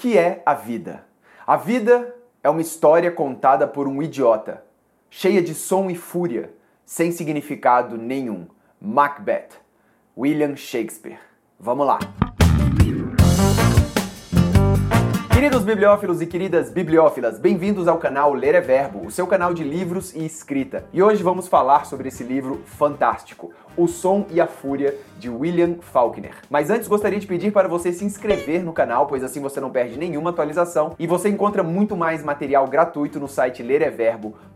que é a vida? A vida é uma história contada por um idiota, cheia de som e fúria, sem significado nenhum. Macbeth, William Shakespeare. Vamos lá! Queridos bibliófilos e queridas bibliófilas, bem-vindos ao canal Ler é Verbo, o seu canal de livros e escrita. E hoje vamos falar sobre esse livro fantástico, O Som e a Fúria, de William Faulkner. Mas antes gostaria de pedir para você se inscrever no canal, pois assim você não perde nenhuma atualização e você encontra muito mais material gratuito no site lereverbo.com.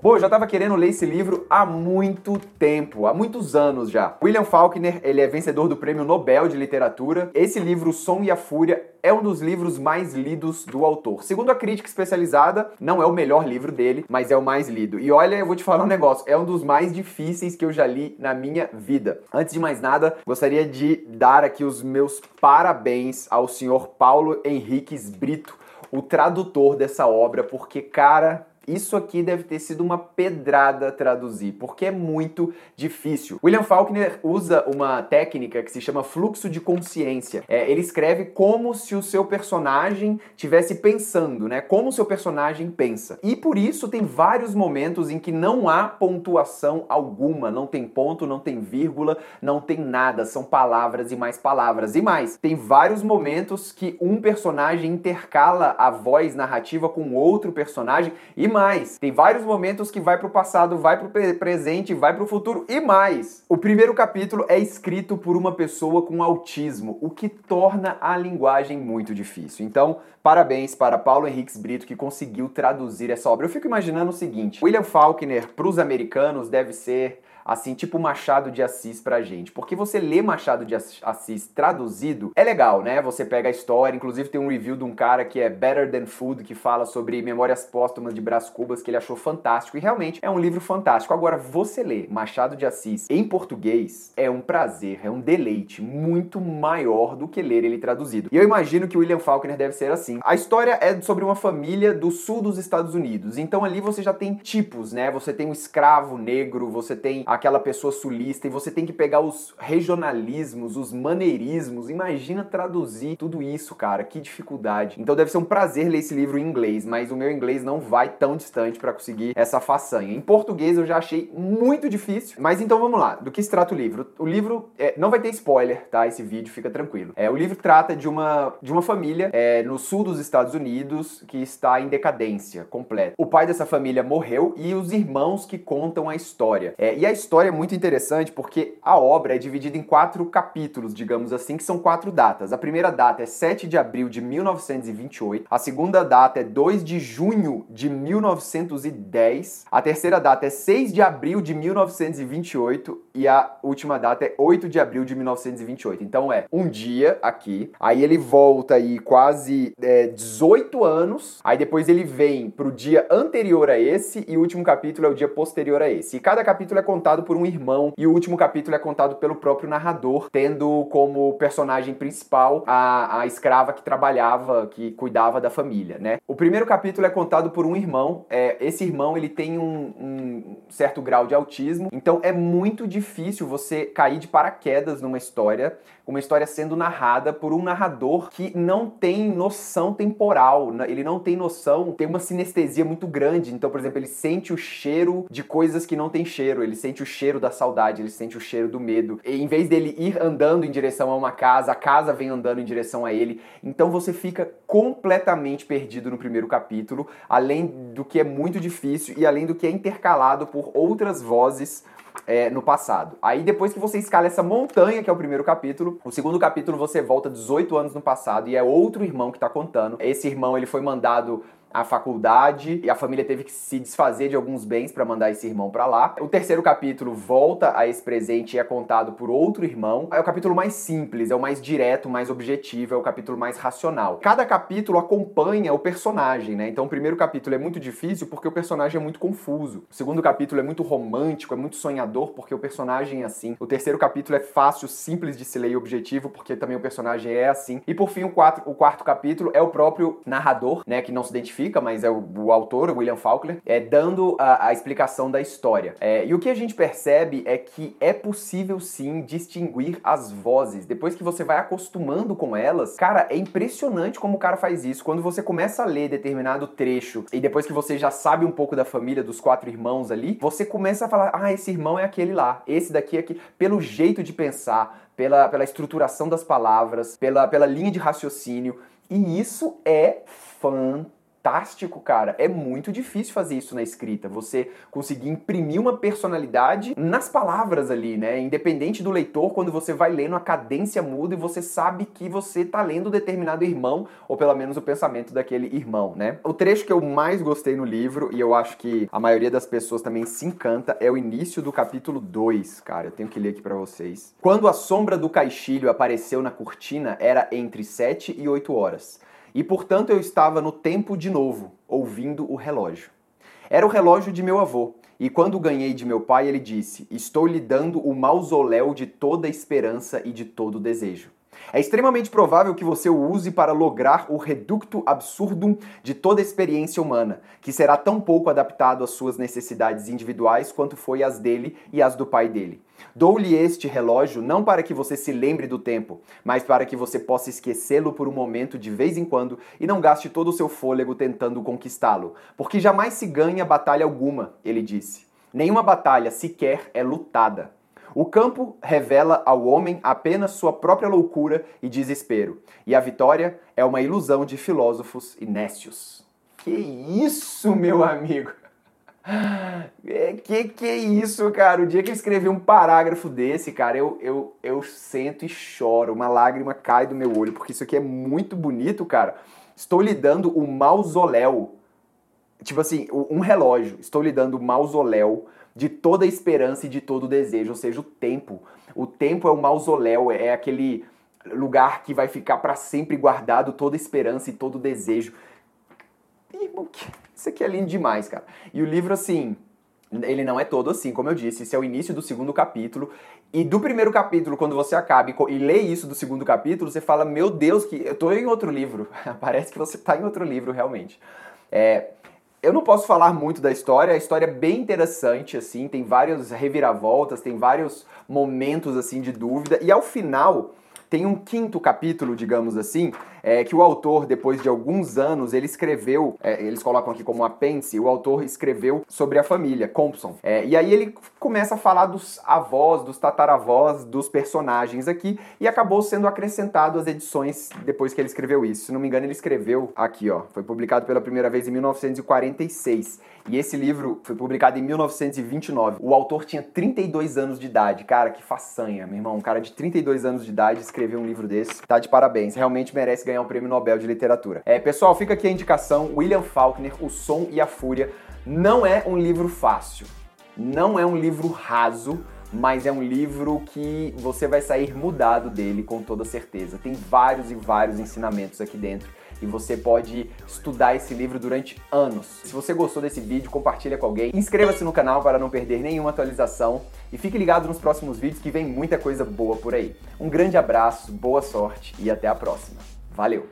Bom, eu já estava querendo ler esse livro há muito tempo, há muitos anos já. William Faulkner, ele é vencedor do Prêmio Nobel de Literatura. Esse livro, O Som e a Fúria, é um dos livros mais lidos do autor. Segundo a crítica especializada, não é o melhor livro dele, mas é o mais lido. E olha, eu vou te falar um negócio, é um dos mais difíceis que eu já li na minha vida. Antes de mais nada, gostaria de dar aqui os meus parabéns ao senhor Paulo Henriques Brito, o tradutor dessa obra, porque cara, isso aqui deve ter sido uma pedrada traduzir, porque é muito difícil. William Faulkner usa uma técnica que se chama fluxo de consciência. É, ele escreve como se o seu personagem tivesse pensando, né? Como o seu personagem pensa. E por isso tem vários momentos em que não há pontuação alguma, não tem ponto, não tem vírgula, não tem nada, são palavras e mais palavras. E mais, tem vários momentos que um personagem intercala a voz narrativa com outro personagem e mais. Tem vários momentos que vai pro passado, vai pro presente, vai pro futuro e mais. O primeiro capítulo é escrito por uma pessoa com autismo, o que torna a linguagem muito difícil. Então, parabéns para Paulo Henriques Brito que conseguiu traduzir essa obra. Eu fico imaginando o seguinte: William Faulkner para os americanos deve ser assim, tipo Machado de Assis pra gente. Porque você lê Machado de Assis traduzido, é legal, né? Você pega a história, inclusive tem um review de um cara que é Better Than Food, que fala sobre Memórias Póstumas de Brás Cubas, que ele achou fantástico, e realmente é um livro fantástico. Agora, você lê Machado de Assis em português é um prazer, é um deleite muito maior do que ler ele traduzido. E eu imagino que William Faulkner deve ser assim. A história é sobre uma família do sul dos Estados Unidos, então ali você já tem tipos, né? Você tem um escravo negro, você tem aquela pessoa sulista e você tem que pegar os regionalismos, os maneirismos. Imagina traduzir tudo isso, cara, que dificuldade. Então deve ser um prazer ler esse livro em inglês, mas o meu inglês não vai tão distante para conseguir essa façanha. Em português eu já achei muito difícil, mas então vamos lá. Do que se trata o livro? O livro é, não vai ter spoiler, tá? Esse vídeo fica tranquilo. É, o livro trata de uma, de uma família é, no sul dos Estados Unidos que está em decadência completa. O pai dessa família morreu e os irmãos que contam a história. É, e a história é muito interessante porque a obra é dividida em quatro capítulos, digamos assim, que são quatro datas. A primeira data é 7 de abril de 1928, a segunda data é 2 de junho de 1910, a terceira data é 6 de abril de 1928 e a última data é 8 de abril de 1928. Então é um dia aqui, aí ele volta aí quase é, 18 anos, aí depois ele vem pro dia anterior a esse e o último capítulo é o dia posterior a esse. E cada capítulo é contado contado por um irmão e o último capítulo é contado pelo próprio narrador, tendo como personagem principal a, a escrava que trabalhava, que cuidava da família, né? O primeiro capítulo é contado por um irmão. É, esse irmão ele tem um, um certo grau de autismo, então é muito difícil você cair de paraquedas numa história, uma história sendo narrada por um narrador que não tem noção temporal, ele não tem noção, tem uma sinestesia muito grande. Então, por exemplo, ele sente o cheiro de coisas que não tem cheiro, ele sente o cheiro da saudade, ele sente o cheiro do medo. E em vez dele ir andando em direção a uma casa, a casa vem andando em direção a ele. Então você fica completamente perdido no primeiro capítulo, além do que é muito difícil e além do que é intercalado por outras vozes é, no passado. Aí depois que você escala essa montanha, que é o primeiro capítulo, o segundo capítulo você volta 18 anos no passado e é outro irmão que está contando. Esse irmão ele foi mandado a faculdade e a família teve que se desfazer de alguns bens para mandar esse irmão para lá. O terceiro capítulo volta a esse presente e é contado por outro irmão. É o capítulo mais simples, é o mais direto, mais objetivo, é o capítulo mais racional. Cada capítulo acompanha o personagem, né? Então o primeiro capítulo é muito difícil porque o personagem é muito confuso. O segundo capítulo é muito romântico, é muito sonhador porque o personagem é assim. O terceiro capítulo é fácil, simples de se ler e objetivo porque também o personagem é assim. E por fim o, quatro, o quarto capítulo é o próprio narrador, né, que não se identifica mas é o, o autor, William Faulkner, é dando a, a explicação da história. É, e o que a gente percebe é que é possível sim distinguir as vozes. Depois que você vai acostumando com elas, cara, é impressionante como o cara faz isso. Quando você começa a ler determinado trecho e depois que você já sabe um pouco da família dos quatro irmãos ali, você começa a falar: ah, esse irmão é aquele lá, esse daqui é aqui. Pelo jeito de pensar, pela, pela estruturação das palavras, pela, pela linha de raciocínio. E isso é fantástico fantástico, cara. É muito difícil fazer isso na escrita. Você conseguir imprimir uma personalidade nas palavras ali, né? Independente do leitor, quando você vai lendo, a cadência muda e você sabe que você tá lendo determinado irmão, ou pelo menos o pensamento daquele irmão, né? O trecho que eu mais gostei no livro, e eu acho que a maioria das pessoas também se encanta, é o início do capítulo 2, cara. Eu tenho que ler aqui para vocês. Quando a sombra do caixilho apareceu na cortina, era entre 7 e 8 horas. E portanto eu estava no tempo de novo, ouvindo o relógio. Era o relógio de meu avô, e quando ganhei de meu pai, ele disse: Estou lhe dando o mausoléu de toda esperança e de todo desejo. É extremamente provável que você o use para lograr o reducto absurdum de toda experiência humana, que será tão pouco adaptado às suas necessidades individuais quanto foi as dele e as do pai dele. Dou-lhe este relógio não para que você se lembre do tempo, mas para que você possa esquecê-lo por um momento de vez em quando e não gaste todo o seu fôlego tentando conquistá-lo, porque jamais se ganha batalha alguma, ele disse. Nenhuma batalha sequer é lutada. O campo revela ao homem apenas sua própria loucura e desespero, e a vitória é uma ilusão de filósofos e nécios. Que isso, meu amigo! Que que isso, cara? O dia que eu escrevi um parágrafo desse, cara, eu, eu, eu sento e choro. Uma lágrima cai do meu olho, porque isso aqui é muito bonito, cara. Estou lhe dando o mausoléu. Tipo assim, um relógio. Estou lhe dando o mausoléu de toda esperança e de todo desejo, ou seja, o tempo. O tempo é o mausoléu, é aquele lugar que vai ficar para sempre guardado toda esperança e todo desejo. Isso aqui é lindo demais, cara. E o livro, assim, ele não é todo assim, como eu disse, esse é o início do segundo capítulo. E do primeiro capítulo, quando você acaba e, lê isso do segundo capítulo, você fala, meu Deus, que eu tô em outro livro. Parece que você tá em outro livro, realmente. É, eu não posso falar muito da história, a história é bem interessante, assim, tem várias reviravoltas, tem vários momentos, assim, de dúvida, e ao final tem um quinto capítulo, digamos assim, é, que o autor, depois de alguns anos, ele escreveu, é, eles colocam aqui como apêndice, o autor escreveu sobre a família, Compson. É, e aí ele começa a falar dos avós, dos tataravós, dos personagens aqui, e acabou sendo acrescentado às edições depois que ele escreveu isso. Se não me engano, ele escreveu aqui, ó, foi publicado pela primeira vez em 1946. E esse livro foi publicado em 1929. O autor tinha 32 anos de idade. Cara, que façanha, meu irmão. Um cara de 32 anos de idade escreveu um livro desse. Tá de parabéns. Realmente merece ganhar um prêmio Nobel de Literatura. É, pessoal, fica aqui a indicação. William Faulkner, O Som e a Fúria. Não é um livro fácil. Não é um livro raso mas é um livro que você vai sair mudado dele com toda certeza. Tem vários e vários ensinamentos aqui dentro e você pode estudar esse livro durante anos. Se você gostou desse vídeo, compartilha com alguém, inscreva-se no canal para não perder nenhuma atualização e fique ligado nos próximos vídeos que vem muita coisa boa por aí. Um grande abraço, boa sorte e até a próxima. Valeu!